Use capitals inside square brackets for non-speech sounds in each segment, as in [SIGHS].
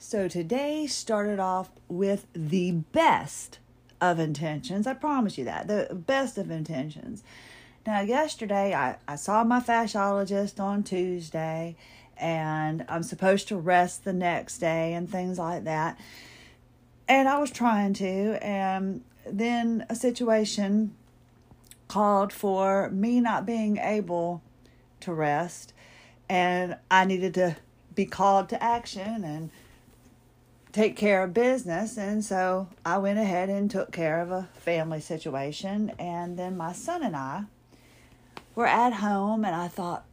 So today started off with the best of intentions. I promise you that. The best of intentions. Now, yesterday I, I saw my fasciologist on Tuesday, and I'm supposed to rest the next day and things like that. And I was trying to, and then a situation called for me not being able to rest, and I needed to be called to action and take care of business. And so I went ahead and took care of a family situation. And then my son and I were at home, and I thought,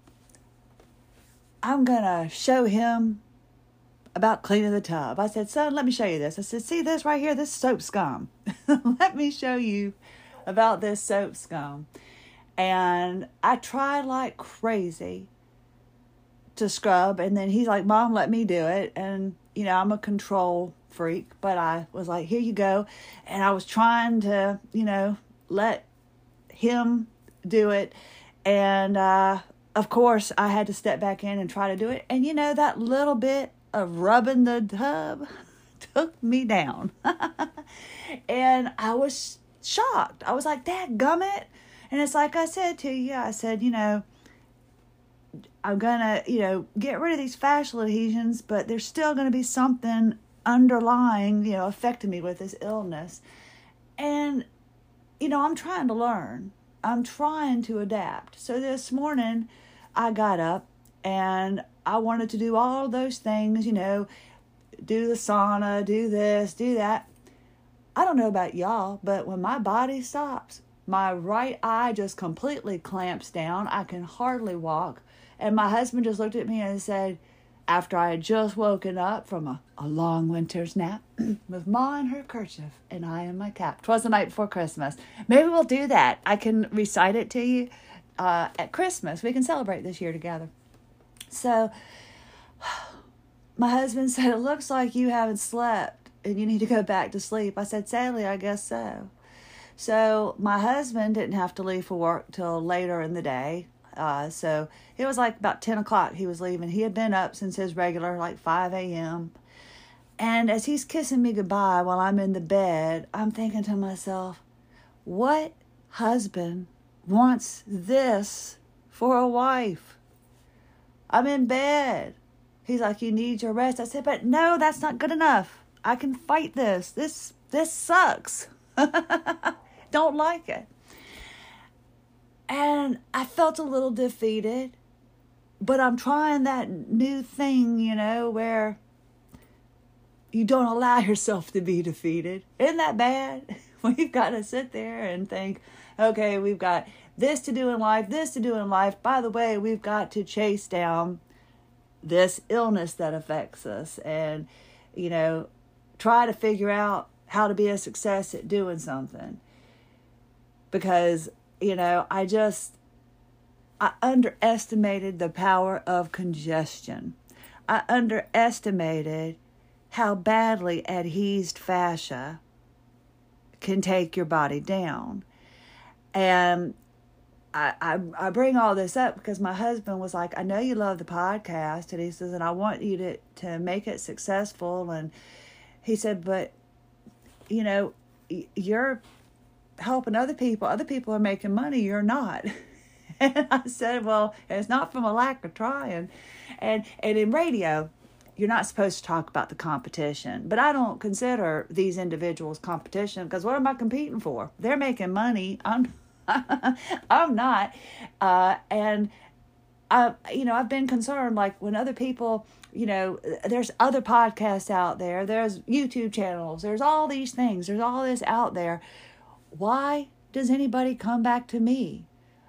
I'm going to show him about cleaning the tub. I said, Son, let me show you this. I said, See this right here? This soap scum. [LAUGHS] let me show you about this soap scum. And I tried like crazy to scrub, and then he's like, Mom, let me do it. And, you know, I'm a control freak, but I was like, Here you go. And I was trying to, you know, let him do it. And uh, of course, I had to step back in and try to do it. And you know, that little bit of rubbing the tub [LAUGHS] took me down. [LAUGHS] and I was shocked. I was like, that gummit. And it's like I said to you, I said, you know, I'm gonna, you know, get rid of these fascial adhesions, but there's still gonna be something underlying, you know, affecting me with this illness. And, you know, I'm trying to learn. I'm trying to adapt. So this morning I got up and I wanted to do all those things, you know, do the sauna, do this, do that. I don't know about y'all, but when my body stops, my right eye just completely clamps down. I can hardly walk. And my husband just looked at me and said, after I had just woken up from a, a long winter's nap [CLEARS THROAT] with Ma in her kerchief and I in my cap. Twas the night before Christmas. Maybe we'll do that. I can recite it to you uh, at Christmas. We can celebrate this year together. So, [SIGHS] my husband said, It looks like you haven't slept and you need to go back to sleep. I said, Sadly, I guess so. So, my husband didn't have to leave for work till later in the day. Uh, so it was like about 10 o'clock he was leaving. He had been up since his regular, like 5 a.m. And as he's kissing me goodbye while I'm in the bed, I'm thinking to myself, what husband wants this for a wife? I'm in bed. He's like, you need your rest. I said, but no, that's not good enough. I can fight this. This this sucks. [LAUGHS] Don't like it. And I felt a little defeated, but I'm trying that new thing, you know, where you don't allow yourself to be defeated. Isn't that bad? [LAUGHS] We've got to sit there and think, okay, we've got this to do in life, this to do in life. By the way, we've got to chase down this illness that affects us and, you know, try to figure out how to be a success at doing something. Because you know, I just I underestimated the power of congestion. I underestimated how badly adhesed fascia can take your body down. And I, I, I bring all this up because my husband was like, I know you love the podcast. And he says, and I want you to, to make it successful. And he said, but, you know, you're helping other people. Other people are making money. You're not. [LAUGHS] And I said, well, it's not from a lack of trying. And and in radio, you're not supposed to talk about the competition. But I don't consider these individuals competition because what am I competing for? They're making money. I'm [LAUGHS] I'm not. Uh, and I you know, I've been concerned like when other people you know, there's other podcasts out there, there's YouTube channels, there's all these things, there's all this out there why does anybody come back to me?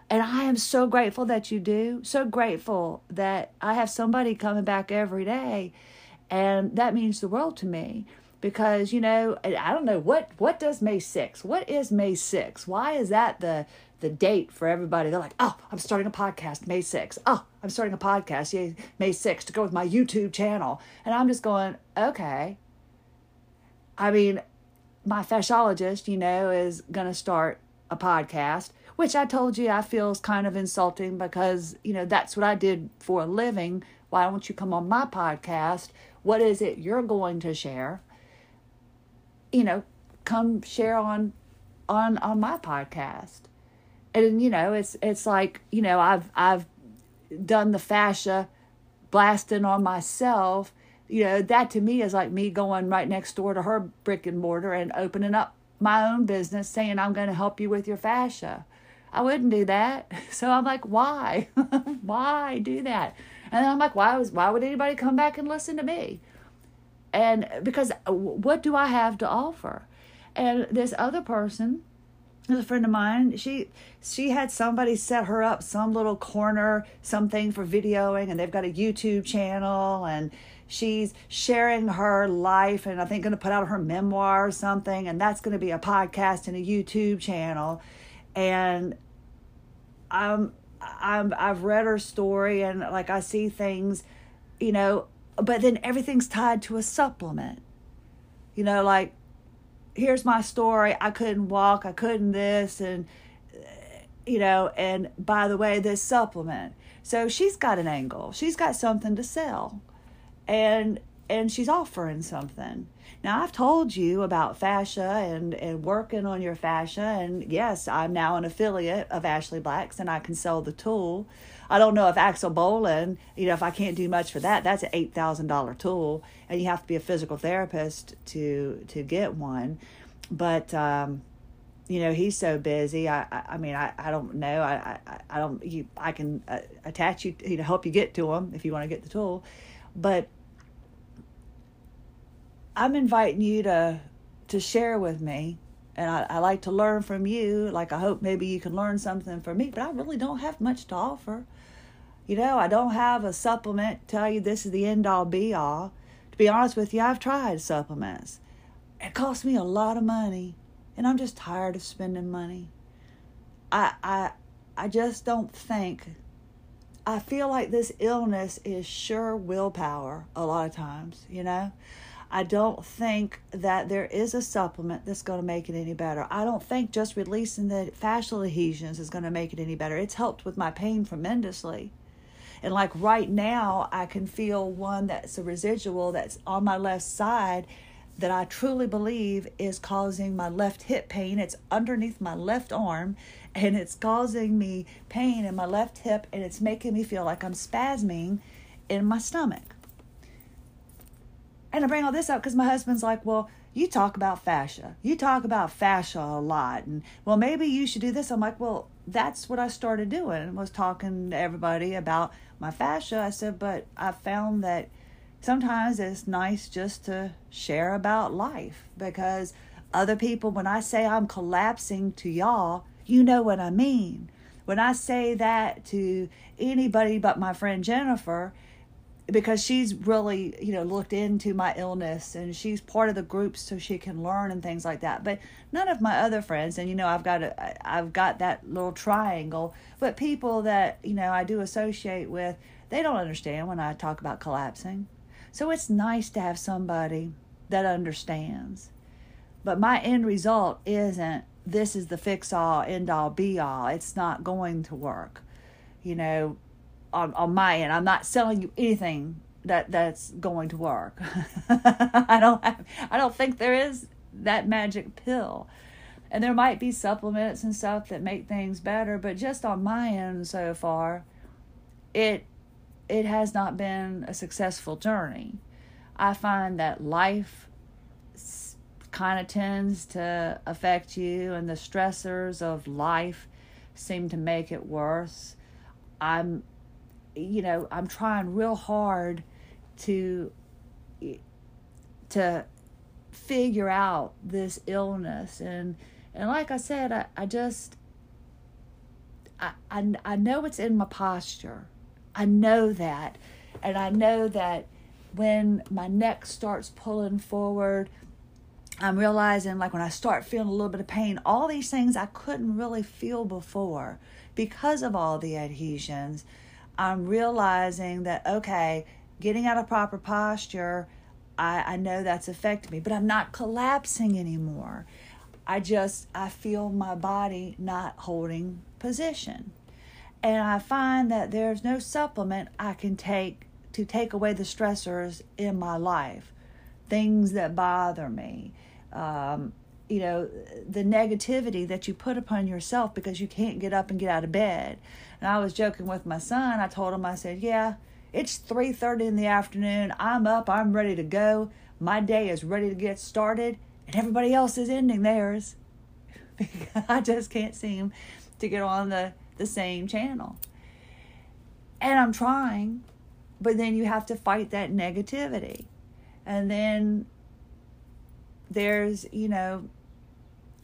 And I am so grateful that you do. So grateful that I have somebody coming back every day. And that means the world to me because you know I don't know what what does May 6th? What is May 6th? Why is that the the date for everybody? They're like, "Oh, I'm starting a podcast May 6th. Oh, I'm starting a podcast May 6th to go with my YouTube channel." And I'm just going, "Okay." I mean, my fasciologist, you know, is going to start a podcast, which I told you I feel is kind of insulting because, you know, that's what I did for a living Why don't you come on my podcast? What is it you're going to share? You know, come share on on on my podcast. And you know, it's it's like, you know, I've I've done the fascia blasting on myself. You know, that to me is like me going right next door to her brick and mortar and opening up my own business saying I'm going to help you with your fascia. I wouldn't do that. [LAUGHS] So I'm like, why? [LAUGHS] why do that? And then I'm like, why was why would anybody come back and listen to me? And because uh, what do I have to offer? And this other person, a friend of mine, she she had somebody set her up some little corner, something for videoing, and they've got a YouTube channel and she's sharing her life and I think going to put out her memoir or something and that's going to be a podcast and a YouTube channel and I'm I'm I've read her story and like I see things, you know, but then everything's tied to a supplement. You know, like here's my story. I couldn't walk, I couldn't this and eh, you know, and by the way, this supplement. So she's got an angle. She's got something to sell. And and she's offering something. Now, I've told you about fascia and, and working on your fascia, and yes, I'm now an affiliate of Ashley Black's and I can sell the tool. I don't know if Axel Bolin, you know, if I can't do much for that, that's an eight thousand dollar tool, and you have to be a physical therapist to to get one. But um, you know, he's so busy. I I, I mean, I, I don't know. I I, I don't. You I can uh, attach you to help you get to him if you want to get the tool, but I'm inviting you to to share with me. And I, I like to learn from you. Like I hope maybe you can learn something from me, but I really don't have much to offer. You know, I don't have a supplement to tell you this is the end all be all. To be honest with you, I've tried supplements. It costs me a lot of money, and I'm just tired of spending money. I I I just don't think I feel like this illness is sure willpower a lot of times, you know? I don't think that there is a supplement that's going to make it any better. I don't think just releasing the fascial adhesions is going to make it any better. It's helped with my pain tremendously. And like right now, I can feel one that's a residual that's on my left side that I truly believe is causing my left hip pain. It's underneath my left arm and it's causing me pain in my left hip and it's making me feel like I'm spasming in my stomach. And I bring all this up because my husband's like, well, you talk about fascia. You talk about fascia a lot. And, well, maybe you should do this. I'm like, well, that's what I started doing, was talking to everybody about my fascia. I said, but I found that sometimes it's nice just to share about life because other people, when I say I'm collapsing to y'all, you know what I mean. When I say that to anybody but my friend Jennifer, because she's really you know looked into my illness and she's part of the group so she can learn and things like that. But none of my other friends and you know i've got a i've got that little triangle but people that you know i do associate with they don't understand when i talk about collapsing. So it's nice to have somebody that understands. But my end result isn't this is the fix all end all be all it's not going to work. You know on, on my end. I'm not selling you anything that that's going to work. [LAUGHS] I don't have, I don't think there is that magic pill. And there might be supplements and stuff that make things better, but just on my end so far, it it has not been a successful journey. I find that life kind of tends to affect you and the stressors of life seem to make it worse. I'm you know, I'm trying real hard to to figure out this illness and and like I said, I, I just I, I I know it's in my posture. I know that. And I know that when my neck starts pulling forward, I'm realizing like when I start feeling a little bit of pain, all these things I couldn't really feel before because of all the adhesions I'm realizing that, okay, getting out of proper posture, I, I know that's affected me, but I'm not collapsing anymore. I just, I feel my body not holding position. And I find that there's no supplement I can take to take away the stressors in my life, things that bother me. Um, you know the negativity that you put upon yourself because you can't get up and get out of bed and i was joking with my son. I told him i said yeah it's 3.30 in the afternoon. I'm up. I'm ready to go. My day is ready to get started and everybody else is ending theirs. [LAUGHS] I just can't seem to get on the, the same channel. And i'm trying but then you have to fight that negativity. And then there's you know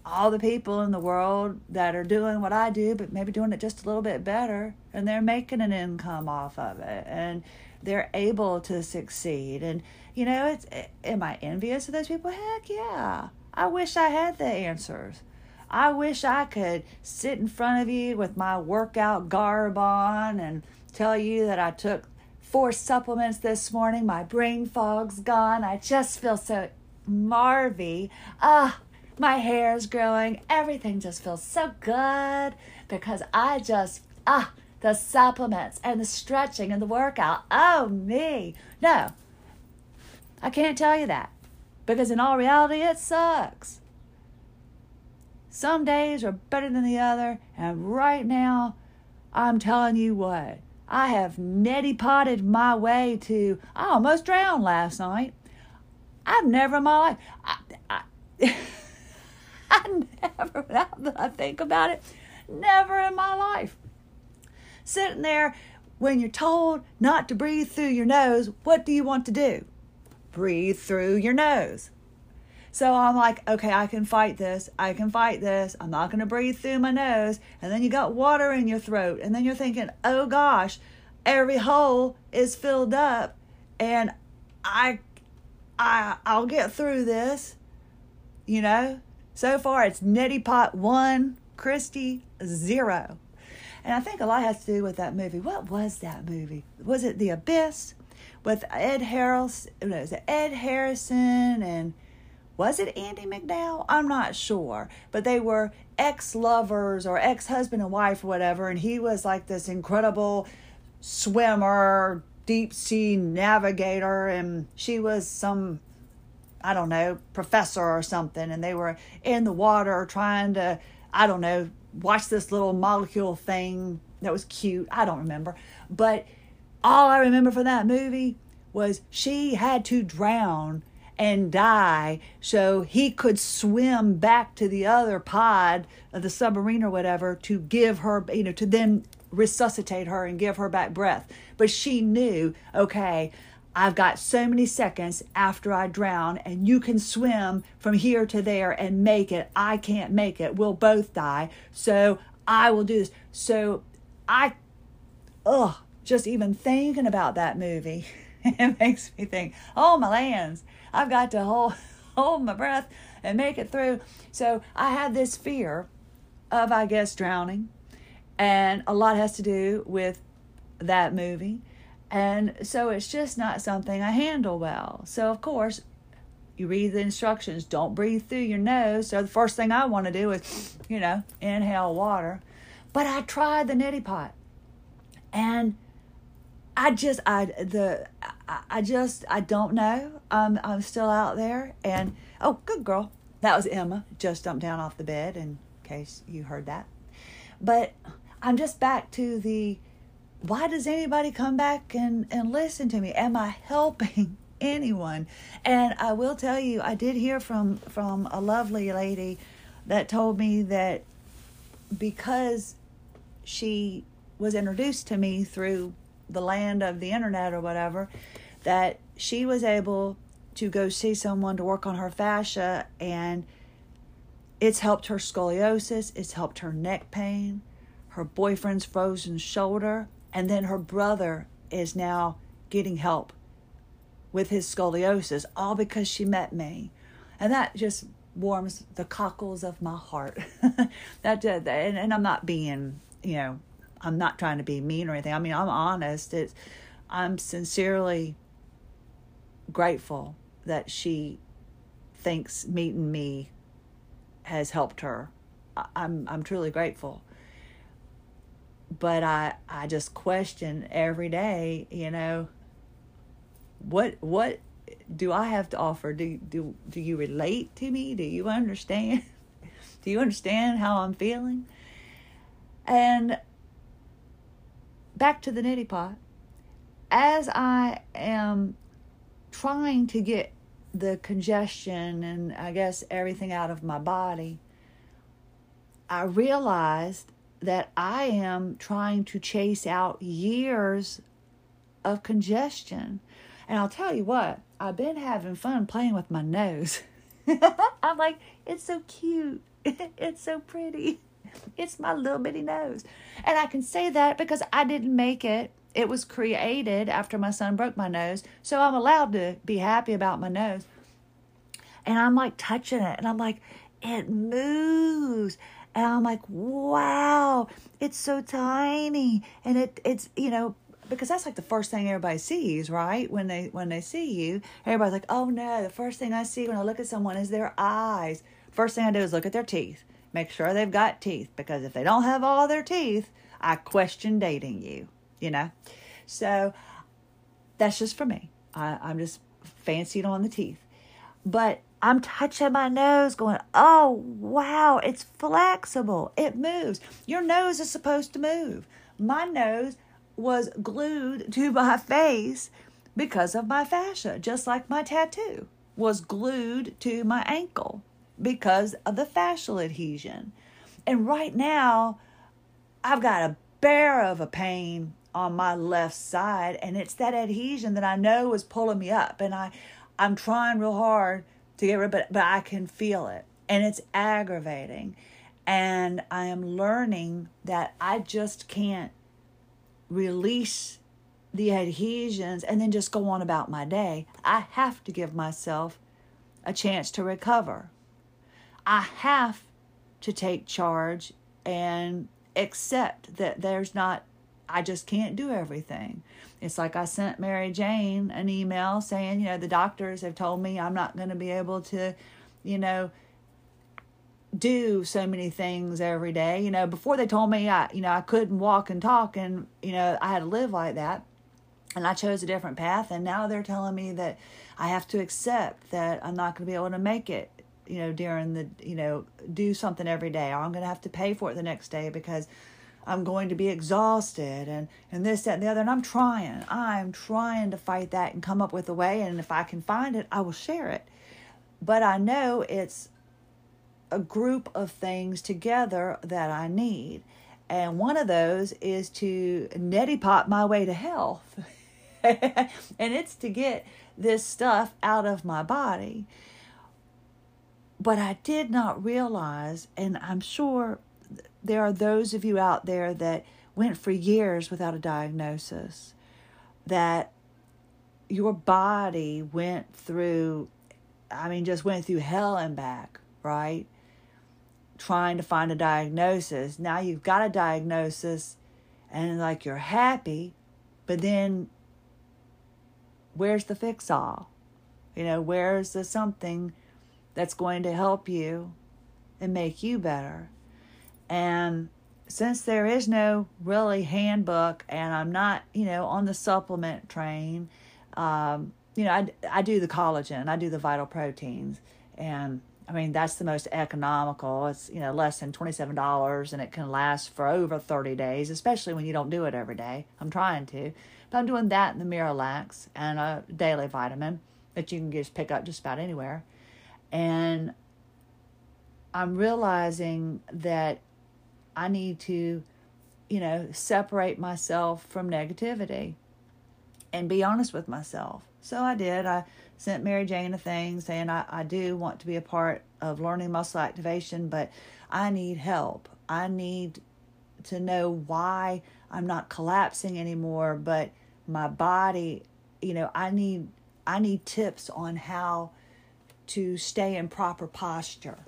all the people in the world that are doing what I do, but maybe doing it just a little bit better, and they're making an income off of it, and they're able to succeed. And you know, it's am I envious of those people? Heck yeah! I wish I had the answers. I wish I could sit in front of you with my workout garb on and tell you that I took four supplements this morning. My brain fog's gone. I just feel so marvy. Ah, my hair is growing. Everything just feels so good because I just, ah, the supplements and the stretching and the workout. Oh, me. No, I can't tell you that because in all reality, it sucks. Some days are better than the other, and right now, I'm telling you what, I have neti potted my way to. I almost drowned last night. I've never in my life. I, I, [LAUGHS] [LAUGHS] I never, now that I think about it, never in my life. Sitting there, when you're told not to breathe through your nose, what do you want to do? Breathe through your nose. So I'm like, okay, I can fight this. I can fight this. I'm not going to breathe through my nose. And then you got water in your throat. And then you're thinking, oh gosh, every hole is filled up. And I, I, I'll get through this, you know? So far, it's Neti Pot 1, Christie 0. And I think a lot has to do with that movie. What was that movie? Was it The Abyss with Ed Harris? No, was it Ed Harrison and was it Andie MacDowell? I'm not sure. But they were ex lovers or ex husband and wife or whatever. And he was like this incredible swimmer, deep sea navigator. And she was some I don't know, professor or something, and they were in the water trying to, I don't know, watch this little molecule thing that was cute. I don't remember. But all I remember from that movie was she had to drown and die so he could swim back to the other pod of the submarine or whatever to give her, you know, to then resuscitate her and give her back breath. But she knew, okay, I've got so many seconds after I drown, and you can swim from here to there and make it. I can't make it. We'll both die. So I will do this. So I, ugh, just even thinking about that movie, [LAUGHS] it makes me think, oh, my lands, I've got to hold, [LAUGHS] hold my breath and make it through. So I had this fear of, I guess, drowning. And a lot has to do with that movie and so it's just not something I handle well. So, of course, you read the instructions don't breathe through your nose. So, the first thing I want to do is, you know, inhale water. But I tried the neti pot. And I just, I, the, I, just, I don't know. I'm, I'm still out there. And, oh, good girl. That was Emma, just jumped down off the bed in case you heard that. But I'm just back to the, why does anybody come back and, and listen to me? Am I helping [LAUGHS] anyone? And I will tell you, I did hear from, from a lovely lady that told me that because she was introduced to me through the land of the internet or whatever, that she was able to go see someone to work on her fascia and it's helped her scoliosis, it's helped her neck pain, her boyfriend's frozen shoulder, and then her brother is now getting help with his scoliosis, all because she met me. And that just warms the cockles of my heart. [LAUGHS] that and, and I'm not being, you know, I'm not trying to be mean or anything. I mean, I'm honest. It's, I'm sincerely grateful that she thinks meeting me has helped her. I'm I'm truly grateful but I I just question every day, you know, what what do I have to offer? Do do do you relate to me? Do you understand? [LAUGHS] do you understand how I'm feeling? And back to the neti pot. As I am trying to get the congestion and I guess everything out of my body, I realized that I am trying to chase out years of congestion. And I'll tell you what, I've been having fun playing with my nose. [LAUGHS] I'm like, it's so cute. [LAUGHS] it's so pretty. It's my little bitty nose. And I can say that because I didn't make it. It was created after my son broke my nose. So I'm allowed to be happy about my nose. And I'm like touching it and I'm like, it moves. And I'm like, wow, it's so tiny. And it it's, you know, because that's like the first thing everybody sees, right? When they when they see you, everybody's like, "Oh no, the first thing I see when I look at someone is their eyes." First thing I do is look at their teeth. Make sure they've got teeth because if they don't have all their teeth, I question dating you, you know? So that's just for me. I, I'm just fancied on the teeth. But I'm touching my nose, going, oh, wow, it's flexible. It moves. Your nose is supposed to move. My nose was glued [LAUGHS] to my face because of my fascia, just like my tattoo was glued to my ankle because of the fascial adhesion. And right now, I've got a bear of a pain on my left side, and it's that adhesion that I know is pulling me up. And I, I'm trying real hard to get rid it, but I can feel it, and it's aggravating. And I am learning that I just can't release the adhesions and then just go on about my day. I have to give myself a chance to recover. I have to take charge and accept that there's not, I just can't do everything. It's like I sent Mary Jane an email saying, you know, the doctors have told me I'm not going to be able to, you know, do so many things every day. You know, before they told me I, you know, I couldn't walk and talk and, you know, I had to live like that. And I chose a different path and now they're telling me that I have to accept that I'm not going to be able to make it you know, during the, you know, do something every day, or I'm going to have to pay for it the next day because I'm going to be exhausted and, and this, that, and the other. And I'm trying, I'm trying to fight that and come up with a way. And if I can find it, I will share it. But I know it's a group of things together that I need. And one of those is to neti pot my way to health. [LAUGHS] and it's to get this stuff out of my body. But I did not realize, and I'm sure there are those of you out there that went for years without a diagnosis, that your body went through, I mean, just went through hell and back, right? Trying to find a diagnosis. Now you've got a diagnosis and like you're happy, but then where's the fix all? You know, where's the something that's going to help you and make you better. And since there is no really handbook and I'm not, you know, on the supplement train, um, you know, I, I do the collagen, I do the vital proteins. And I mean, that's the most economical. It's, you know, less than $27 and it can last for over 30 days, especially when you don't do it every day. I'm trying to. But I'm doing that in the Miralax and a daily vitamin that you can just pick up just about anywhere. And I'm realizing that I need to, you know, separate myself from negativity and be honest with myself. So I did. I sent Mary Jane a thing saying I, I do want to be a part of learning muscle activation, but I need help. I need to know why I'm not collapsing anymore, but my body, you know, I need I need tips on how to stay in proper posture.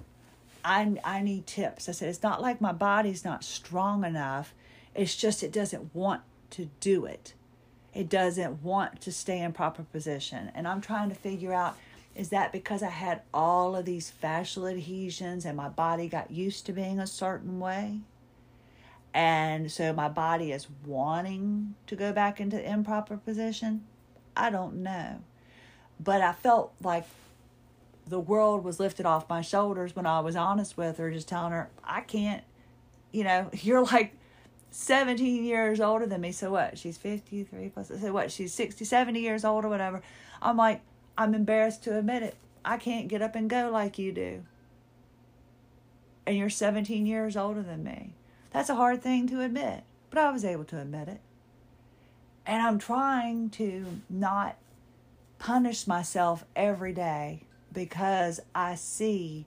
I, I need tips. I said, it's not like my body's not strong enough. It's just it doesn't want to do it. It doesn't want to stay in proper position. And I'm trying to figure out is that because I had all of these fascial adhesions and my body got used to being a certain way? And so my body is wanting to go back into improper position? I don't know. but I felt like the world was lifted off my shoulders when I was honest with her, just telling her, I can't, you know, [LAUGHS] you're like 17 years older than me. So what? She's 53 plus. I So what? She's 60, 70 years old or whatever. I'm like, I'm embarrassed to admit it. I can't get up and go like you do. And you're 17 years older than me. That's a hard thing to admit, but I was able to admit it. And I'm trying to not punish myself every day because I see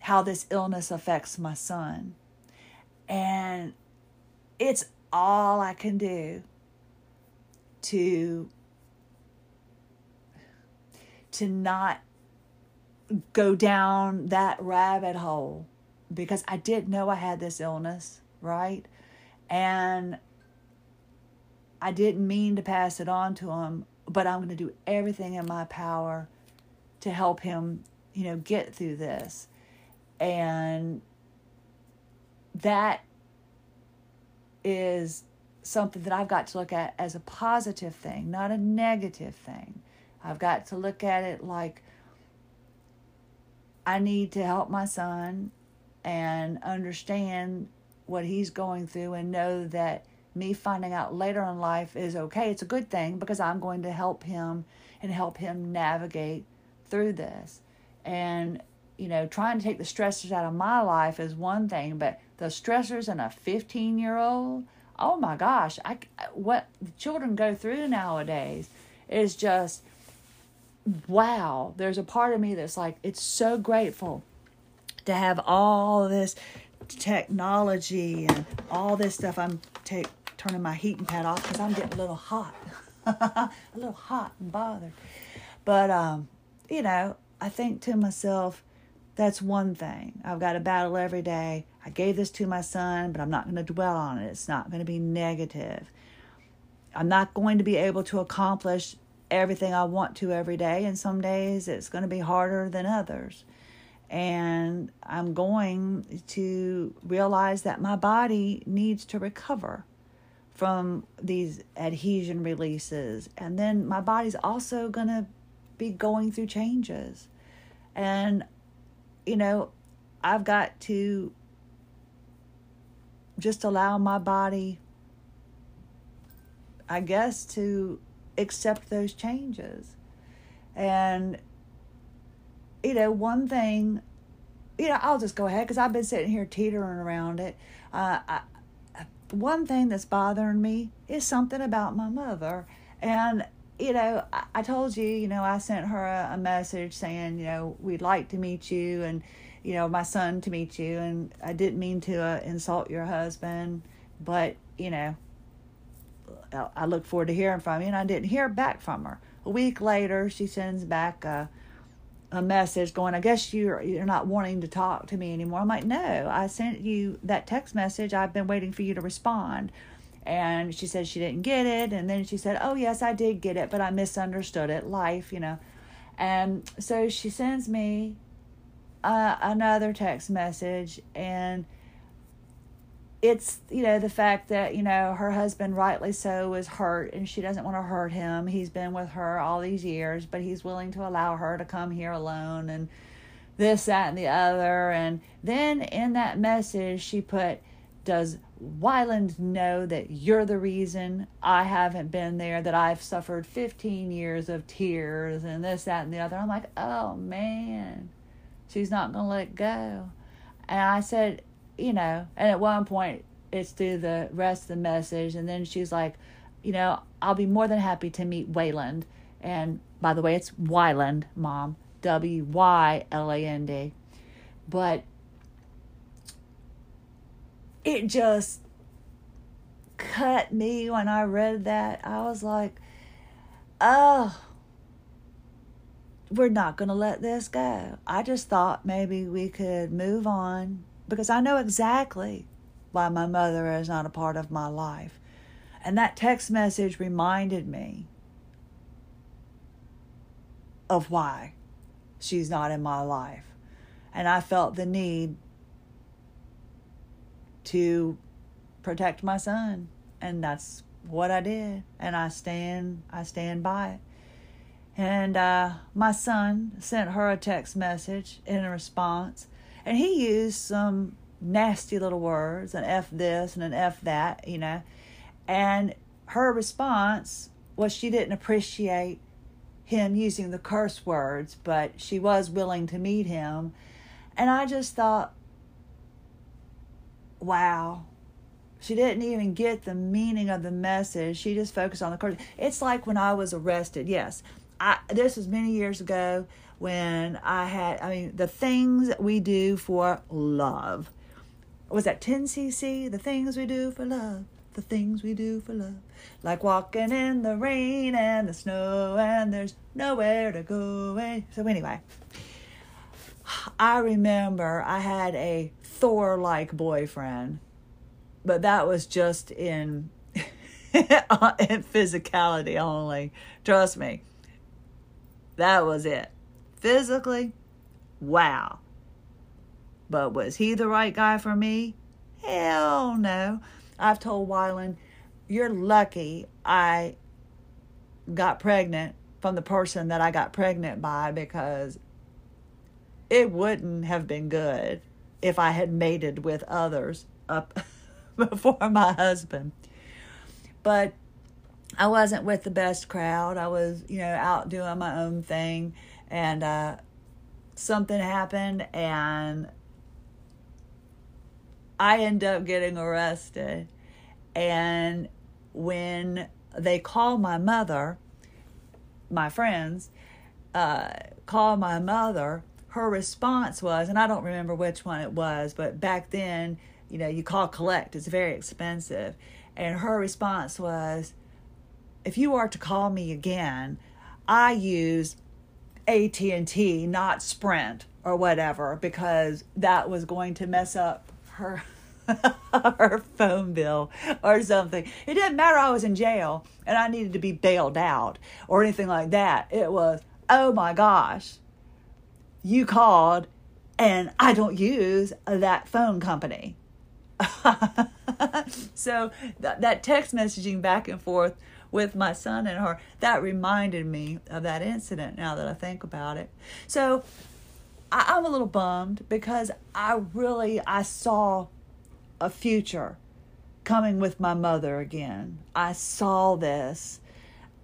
how this illness affects my son. And it's all I can do to to not go down that rabbit hole because I didn't know I had this illness, right? And I didn't mean to pass it on to him, but I'm going to do everything in my power to help him, you know, get through this. And that is something that I've got to look at as a positive thing, not a negative thing. I've got to look at it like I need to help my son and understand what he's going through and know that me finding out later in life is okay. It's a good thing because I'm going to help him and help him navigate through this. And, you know, trying to take the stressors out of my life is one thing, but the stressors in a 15 year old, oh my gosh, I, what the children go through nowadays is just wow. There's a part of me that's like, it's so grateful to have all this technology and all this stuff. I'm take, turning my heating pad off because I'm getting a little hot, [LAUGHS] a little hot and bothered. But um, you know, I think to myself, that's one thing. I've got a battle every day. I gave this to my son, but I'm not going to dwell on it. It's not going to be negative. I'm not going to be able to accomplish everything I want to every day, and some days it's going to be harder than others. And I'm going to realize that my body needs to recover from these adhesion releases. And then my body's also going to be going through changes. And, you know, I've got to just allow my body, I guess, to accept those changes. And, you know, one thing, you know, I'll just go ahead because I've been sitting here teetering around it. Uh, I, one thing that's bothering me is something about my mother. And you know, I, I told you, you know, I sent her a, a, message saying, you know, we'd like to meet you and, you know, my son to meet you. And I didn't mean to uh, insult your husband, but, you know, I, I look forward to hearing from you. And I didn't hear back from her. A week later, she sends back a, a message going, I guess you're, you're not wanting to talk to me anymore. I'm like, no, I sent you that text message. I've been waiting for you to respond and she said she didn't get it and then she said oh yes i did get it but i misunderstood it life you know. And so she sends me uh, another text message and it's you know the fact that you know her husband rightly so is hurt and she doesn't want to hurt him. He's been with her all these years but he's willing to allow her to come here alone and this that and the other. And then in that message she put does Wyland know that you're the reason I haven't been there, that I've suffered 15 years of tears and this, that, and the other? I'm like, oh man, she's not going to let go. And I said, you know, and at one point it's through the rest of the message, and then she's like, you know, I'll be more than happy to meet Wayland. And by the way, it's Wyland, mom, W Y L A N D. But it just cut me when I read that. I was like, oh, we're not going to let this go. I just thought maybe we could move on because I know exactly why my mother is not a part of my life. And that text message reminded me of why she's not in my life. And I felt the need to protect my son and that's what I did and I stand I stand by it And uh, my son sent her a text message in response, and he used some nasty little words, an F this and an F that, you know. And her response was she didn't appreciate him using the curse words, but she was willing to meet him. And I just thought, wow, she didn't even get the meaning of the message. She just focused on the curse. It's like when I was arrested. Yes, I, this was many years ago when I had, I mean, the things we do for love. Was that 10cc? The things we do for love. The things we do for love. Like walking in the rain and the snow, and there's nowhere to go. Away. So, anyway, I remember I had a Thor like boyfriend, but that was just in, [LAUGHS] in physicality only. Trust me. That was it. Physically, wow. But was he the right guy for me? Hell no. I've told Wyland, you're lucky I got pregnant from the person that I got pregnant by because it wouldn't have been good if I had mated with others up [LAUGHS] before my husband. But I wasn't with the best crowd. I was, you know, out doing my own thing, and uh, something happened, and I end up getting arrested. And when they call my mother, my friends uh, call my mother, her response was, and I don't remember which one it was, but back then, you know, you call collect, it's very expensive. And her response was, if you are to call me again, I use AT&T, not Sprint or whatever, because that was going to mess up her [LAUGHS] her phone bill or something. It didn't matter I was in jail and I needed to be bailed out or anything like that. It was, oh my gosh, you called and I don't use that phone company. [LAUGHS] so that, that text messaging back and forth with my son and her, that reminded me of that incident now that I think about it. So I, I'm a little bummed because I really I saw a future coming with my mother again. I saw this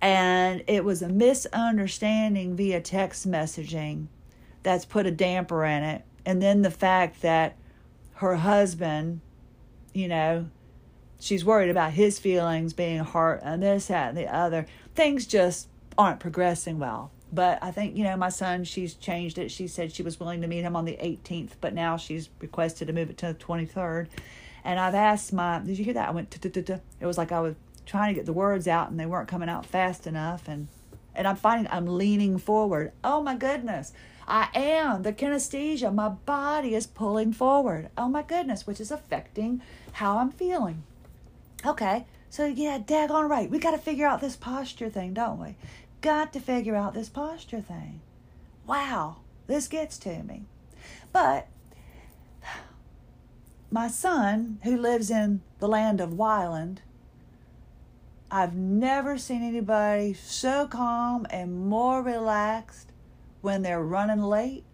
and it was a misunderstanding via text messaging that's put a damper in it. And then the fact that her husband, you know, she's worried about his feelings being hurt and this, that, and the other. Things just aren't progressing well. But I think, you know, my son, she's changed it. She said she was willing to meet him on the 18th, but now she's requested to move it to the 23rd. And I've asked my, did you hear that? I went, it was like I was trying to get the words out and they weren't coming out fast enough. And, and I'm finding I'm leaning forward. Oh my goodness. I am. The kinesthesia, my body is pulling forward. Oh my goodness, which is affecting how I'm feeling. Okay, so yeah, daggone right. We got to figure out this posture thing, don't we? Got to figure out this posture thing. Wow, this gets to me. But my son, who lives in the land of Wyland, I've never seen anybody so calm and more relaxed when they're running late.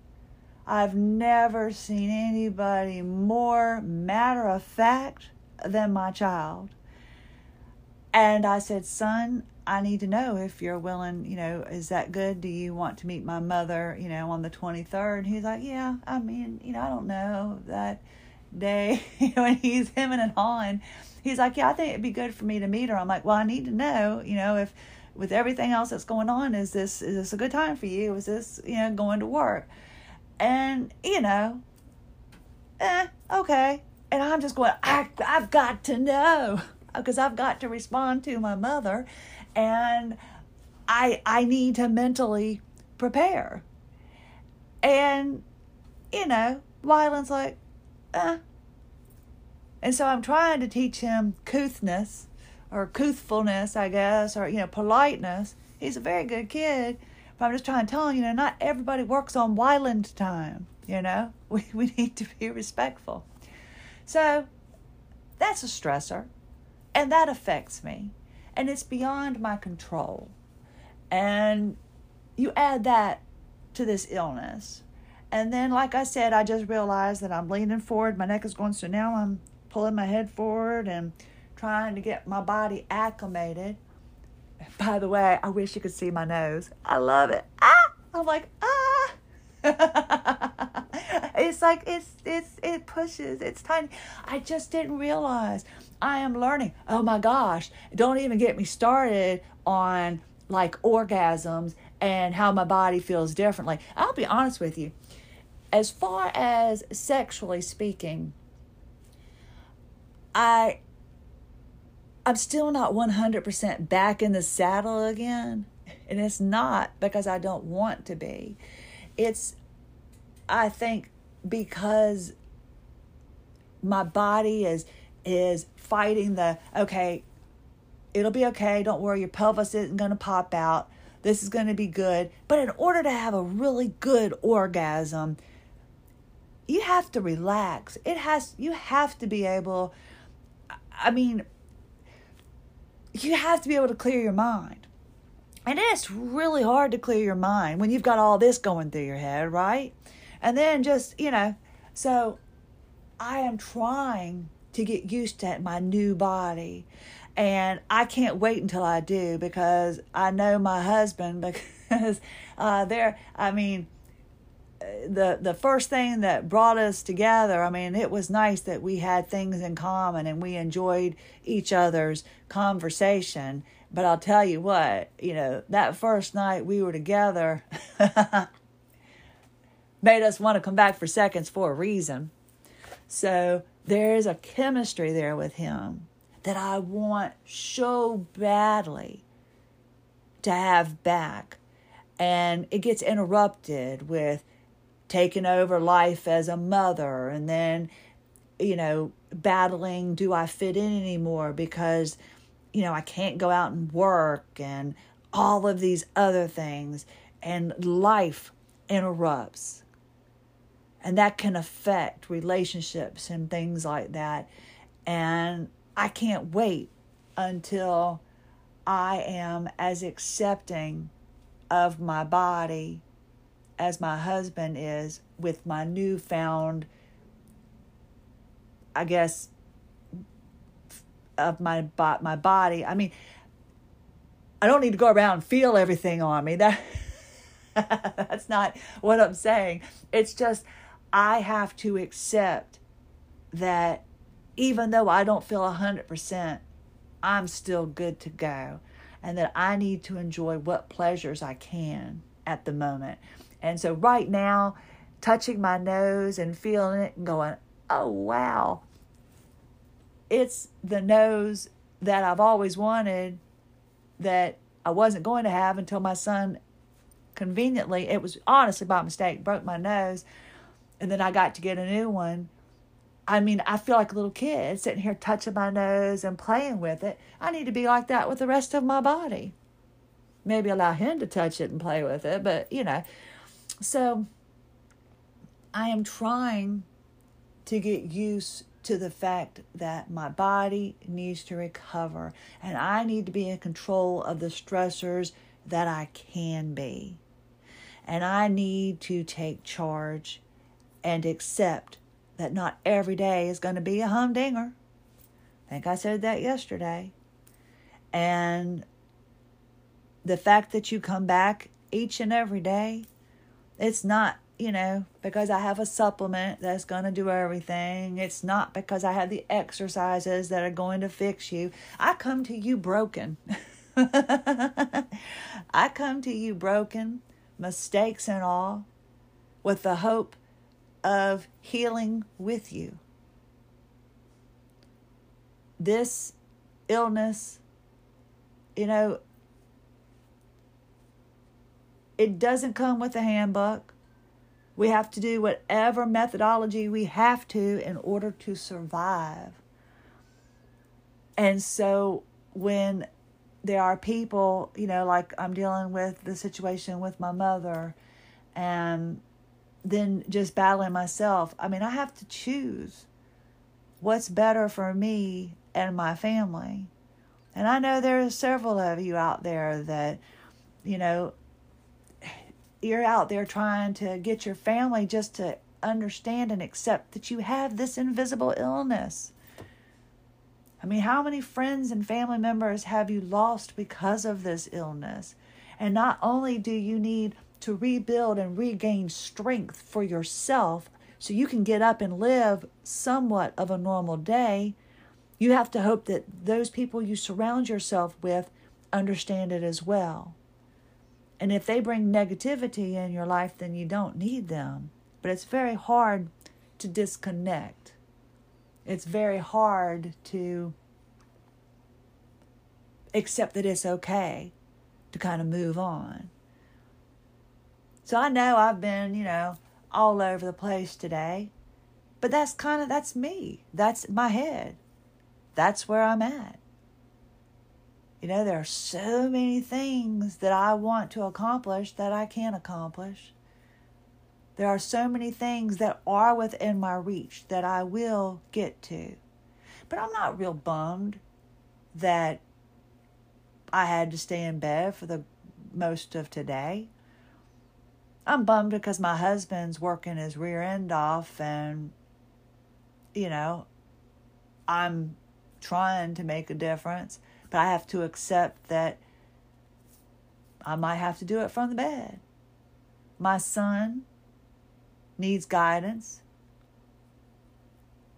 I've never seen anybody more matter of fact than my child. And I said, Son, I need to know if you're willing, you know, is that good? Do you want to meet my mother, you know, on the 23rd? And he's like, Yeah, I mean, you know, I don't know that day [LAUGHS] when he's hemming and hawing. He's like, Yeah, I think it'd be good for me to meet her. I'm like, Well, I need to know, you know, if with everything else that's going on, is this is this a good time for you? Is this, you know, going to work? And, you know, eh, okay. And I'm just going, I, I've got to know [LAUGHS] because I've got to respond to my mother and I I need to mentally prepare. And you know, Wyland's like, uh. And so I'm trying to teach him couthness or couthfulness, I guess, or you know, politeness. He's a very good kid, but I'm just trying to tell him, you know, not everybody works on Wyland time. You know, [LAUGHS] we we need to be respectful. So that's a stressor. And that affects me. And it's beyond my control. And you add that to this illness. And then, like I said, I just realized that I'm leaning forward. My neck is going, so now I'm pulling my head forward and trying to get my body acclimated. By the way, I wish you could see my nose. I love it. Ah! I'm like, ah! [LAUGHS] it's like it's it's it pushes. It's tiny. I just didn't realize. I am learning. Oh my gosh! Don't even get me started on like orgasms and how my body feels differently. I'll be honest with you as far as sexually speaking, I I'm still not 100% back in the saddle again. And it's not because I don't want to be. It's I think because my body is is fighting the okay, it'll be okay, don't worry, your pelvis isn't going to pop out. This is going to be good. But in order to have a really good orgasm, you have to relax. It has you have to be able I mean you have to be able to clear your mind. And it's really hard to clear your mind when you've got all this going through your head, right? And then just, you know, so I am trying to get used to my new body. And I can't wait until I do because I know my husband [LAUGHS] because uh, there, I mean, the the first thing that brought us together i mean it was nice that we had things in common and we enjoyed each other's conversation. But i'll tell you what you know that first night we were together [LAUGHS] made us want to come back for seconds for a reason. So there is a chemistry there with him that i want so badly to have back. And it gets interrupted with taking over life as a mother and then you know battling do i fit in anymore because you know i can't go out and work and all of these other things and life interrupts. And that can affect relationships and things like that. And i can't wait until i am as accepting of my body as my husband is with my newfound, I guess, of my my body. I mean, I don't need to go around and feel everything on me. [LAUGHS] That that's not what I'm saying. It's just I have to accept that even though I don't feel 100%, I'm still good to go and that I need to enjoy what pleasures I can at the moment. And so right now, touching my nose and feeling it and going, oh, wow, it's the nose that I've always wanted that I wasn't going to have until my son conveniently, it was honestly by mistake, broke my nose. And then I got to get a new one. I mean, I feel like a little kid sitting here touching my nose and playing with it. I need to be like that with the rest of my body. Maybe allow him to touch it and play with it, but you know, so I am trying to get used to the fact that my body needs to recover and I need to be in control of the stressors that I can be. And I need to take charge and accept that not every day is going to be a humdinger. I think I said that yesterday. And the fact that you come back each and every day it's not, you know, because I have a supplement that's going to do everything. It's not because I have the exercises that are going to fix you. I come to you broken. [LAUGHS] I come to you broken, mistakes and all, with the hope of healing with you. This illness, you know, it doesn't come with a handbook. We have to do whatever methodology we have to in order to survive. And so when there are people, you know, like I'm dealing with the situation with my mother and then just battling myself, I mean, I have to choose what's better for me and my family. And I know there are several of you out there that, you know, you're out there trying to get your family just to understand and accept that you have this invisible illness. I mean, how many friends and family members have you lost because of this illness? And not only do you need to rebuild and regain strength for yourself so you can get up and live somewhat of a normal day, you have to hope that those people you surround yourself with understand it as well. And if they bring negativity in your life, then you don't need them. But it's very hard to disconnect. It's very hard to accept that it's okay to kind of move on. So I know I've been, you know, all over the place today, but that's kind of that's me. That's my head. That's where I'm at. You know, there are so many things that I want to accomplish that I can't accomplish. There are so many things that are within my reach that I will get to. But I'm not real bummed that I had to stay in bed for the most of today. I'm bummed because my husband's working his rear end off and you know, I'm trying to make a difference. But I have to accept that I might have to do it from the bed. My son needs guidance,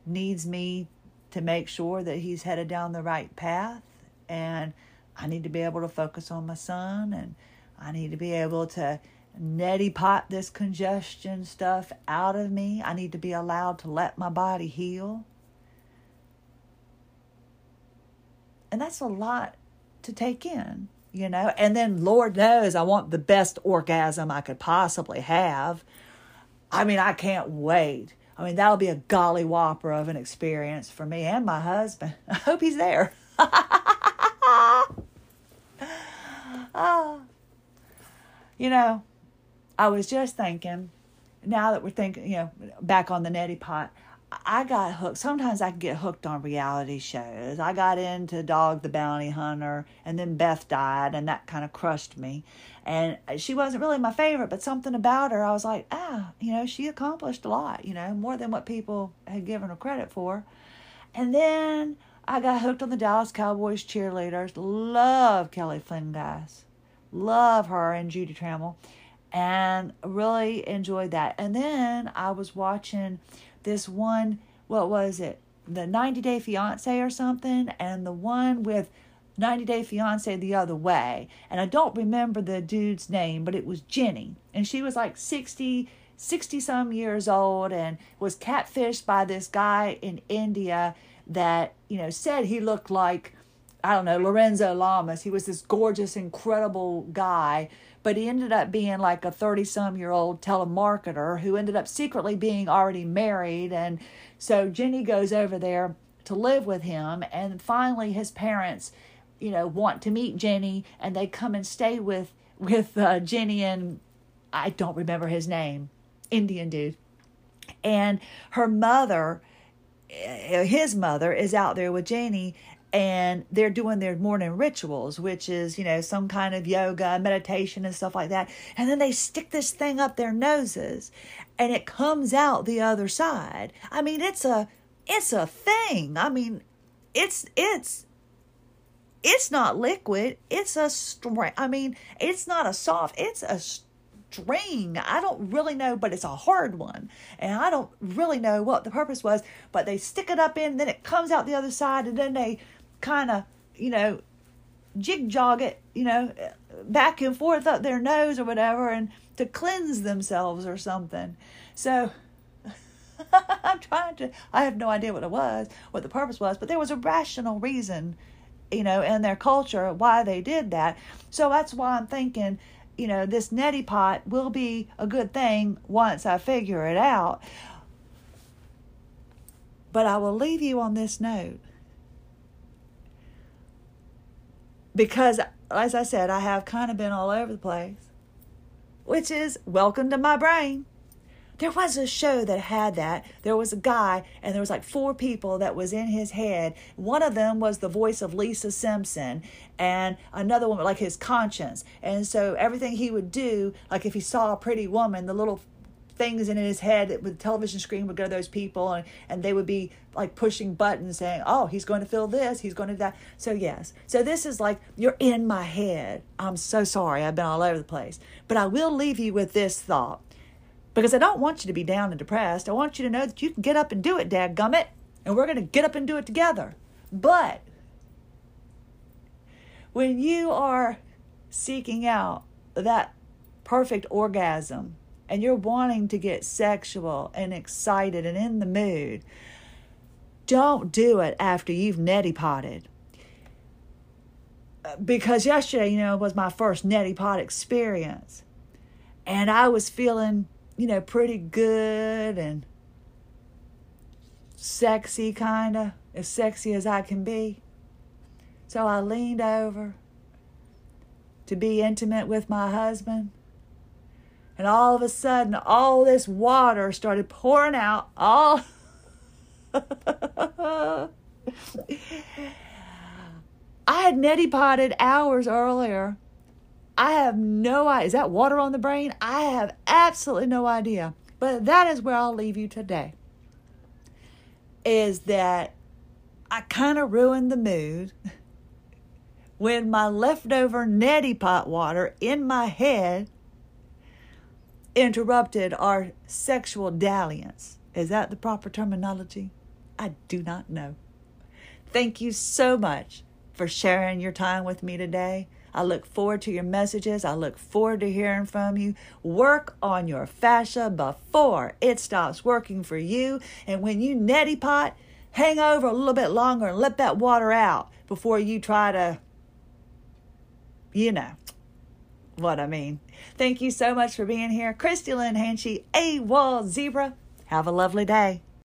needs me to make sure that he's headed down the right path. And I need to be able to focus on my son and I need to be able to neti pot this congestion stuff out of me. I need to be allowed to let my body heal. And that's a lot to take in, you know. And then, Lord knows, I want the best orgasm I could possibly have. I mean, I can't wait. I mean, that'll be a golly whopper of an experience for me and my husband. [LAUGHS] I hope he's there. [LAUGHS] Ah. you know, I was just thinking, now that we're thinking, you know, back on the neti pot, I got hooked. Sometimes I get hooked on reality shows. I got into Dog the Bounty Hunter, and then Beth died, and that kind of crushed me. And she wasn't really my favorite, but something about her, I was like, ah, you know, she accomplished a lot, you know, more than what people had given her credit for. And then I got hooked on the Dallas Cowboys cheerleaders. Love Kelly Flynn, guys. Love her and Judy Trammell. And really enjoyed that. And then I was watching this one, what was it? The 90 Day Fiance or something, and the one with 90 Day Fiance the other way. And I don't remember the dude's name, but it was Jenny. And she was like 60, 60 some years old and was catfished by this guy in India that, you know, said he looked like, I don't know, Lorenzo Lamas. He was this gorgeous, incredible guy but he ended up being like a 30 some year old telemarketer who ended up secretly being already married. And so Jenny goes over there to live with him. And finally, his parents, you know, want to meet Jenny and they come and stay with, with uh, Jenny and I don't remember his name, Indian dude. And her mother, eh, his mother, is out there with Janie and they're doing their morning rituals, which is, you know, some kind of yoga, meditation, and stuff like that. And then they stick this thing up their noses and it comes out the other side. I mean, it's a it's a thing. I mean, it's it's it's not liquid. It's a string. I mean, it's not a soft. It's a string. I don't really know, but it's a hard one. And I don't really know what the purpose was, but they stick it up in, then it comes out the other side, and then they kind of, you know, jig jog it, you know, back and forth up their nose or whatever, and to cleanse themselves or something. So [LAUGHS] I'm trying to, I have no idea what it was, what the purpose was, but there was a rational reason, you know, in their culture why they did that. So that's why I'm thinking, you know, this neti pot will be a good thing once I figure it out. But I will leave you on this note. Because, as I said, I have kind of been all over the place, which is welcome to my brain. there was a show that had that. There was a guy, and there was like four people that was in his head. One of them was the voice of Lisa Simpson, and another one like his conscience. And so everything he would do, like if he saw a pretty woman, the little things in his head with the television screen would go to those people and, and they would be like pushing buttons saying oh he's going to feel this he's going to that. So yes. So this is like you're in my head. I'm so sorry. I've been all over the place. But i will leave you with this thought. Because i don't want you to be down and depressed. I want you to know that you can get up and do it dad gummit and we're going to get up and do it together. But when you are seeking out that perfect orgasm and you're wanting to get sexual and excited and in the mood, don't do it after you've neti potted. Uh, because yesterday, you know, was my first neti pot experience. And I was feeling, you know, pretty good and sexy, kind of, as sexy as I can be. So I leaned over to be intimate with my husband. And all of a sudden, all this water started pouring out. All. [LAUGHS] I had neti potted hours earlier. I have no idea. Is that water on the brain? I have absolutely no idea. But that is where I'll leave you today. Is that I kind of ruined the mood [LAUGHS] when my leftover neti pot water in my head interrupted our sexual dalliance. Is that the proper terminology? I do not know. Thank you so much for sharing your time with me today. I look forward to your messages. I look forward to hearing from you. Work on your fascia before it stops working for you. And when you neti pot, hang over a little bit longer and let that water out before you try to, you know, what I mean. Thank you so much for being here. Christie Lynn Hanchey, AWOL Zebra. Have a lovely day.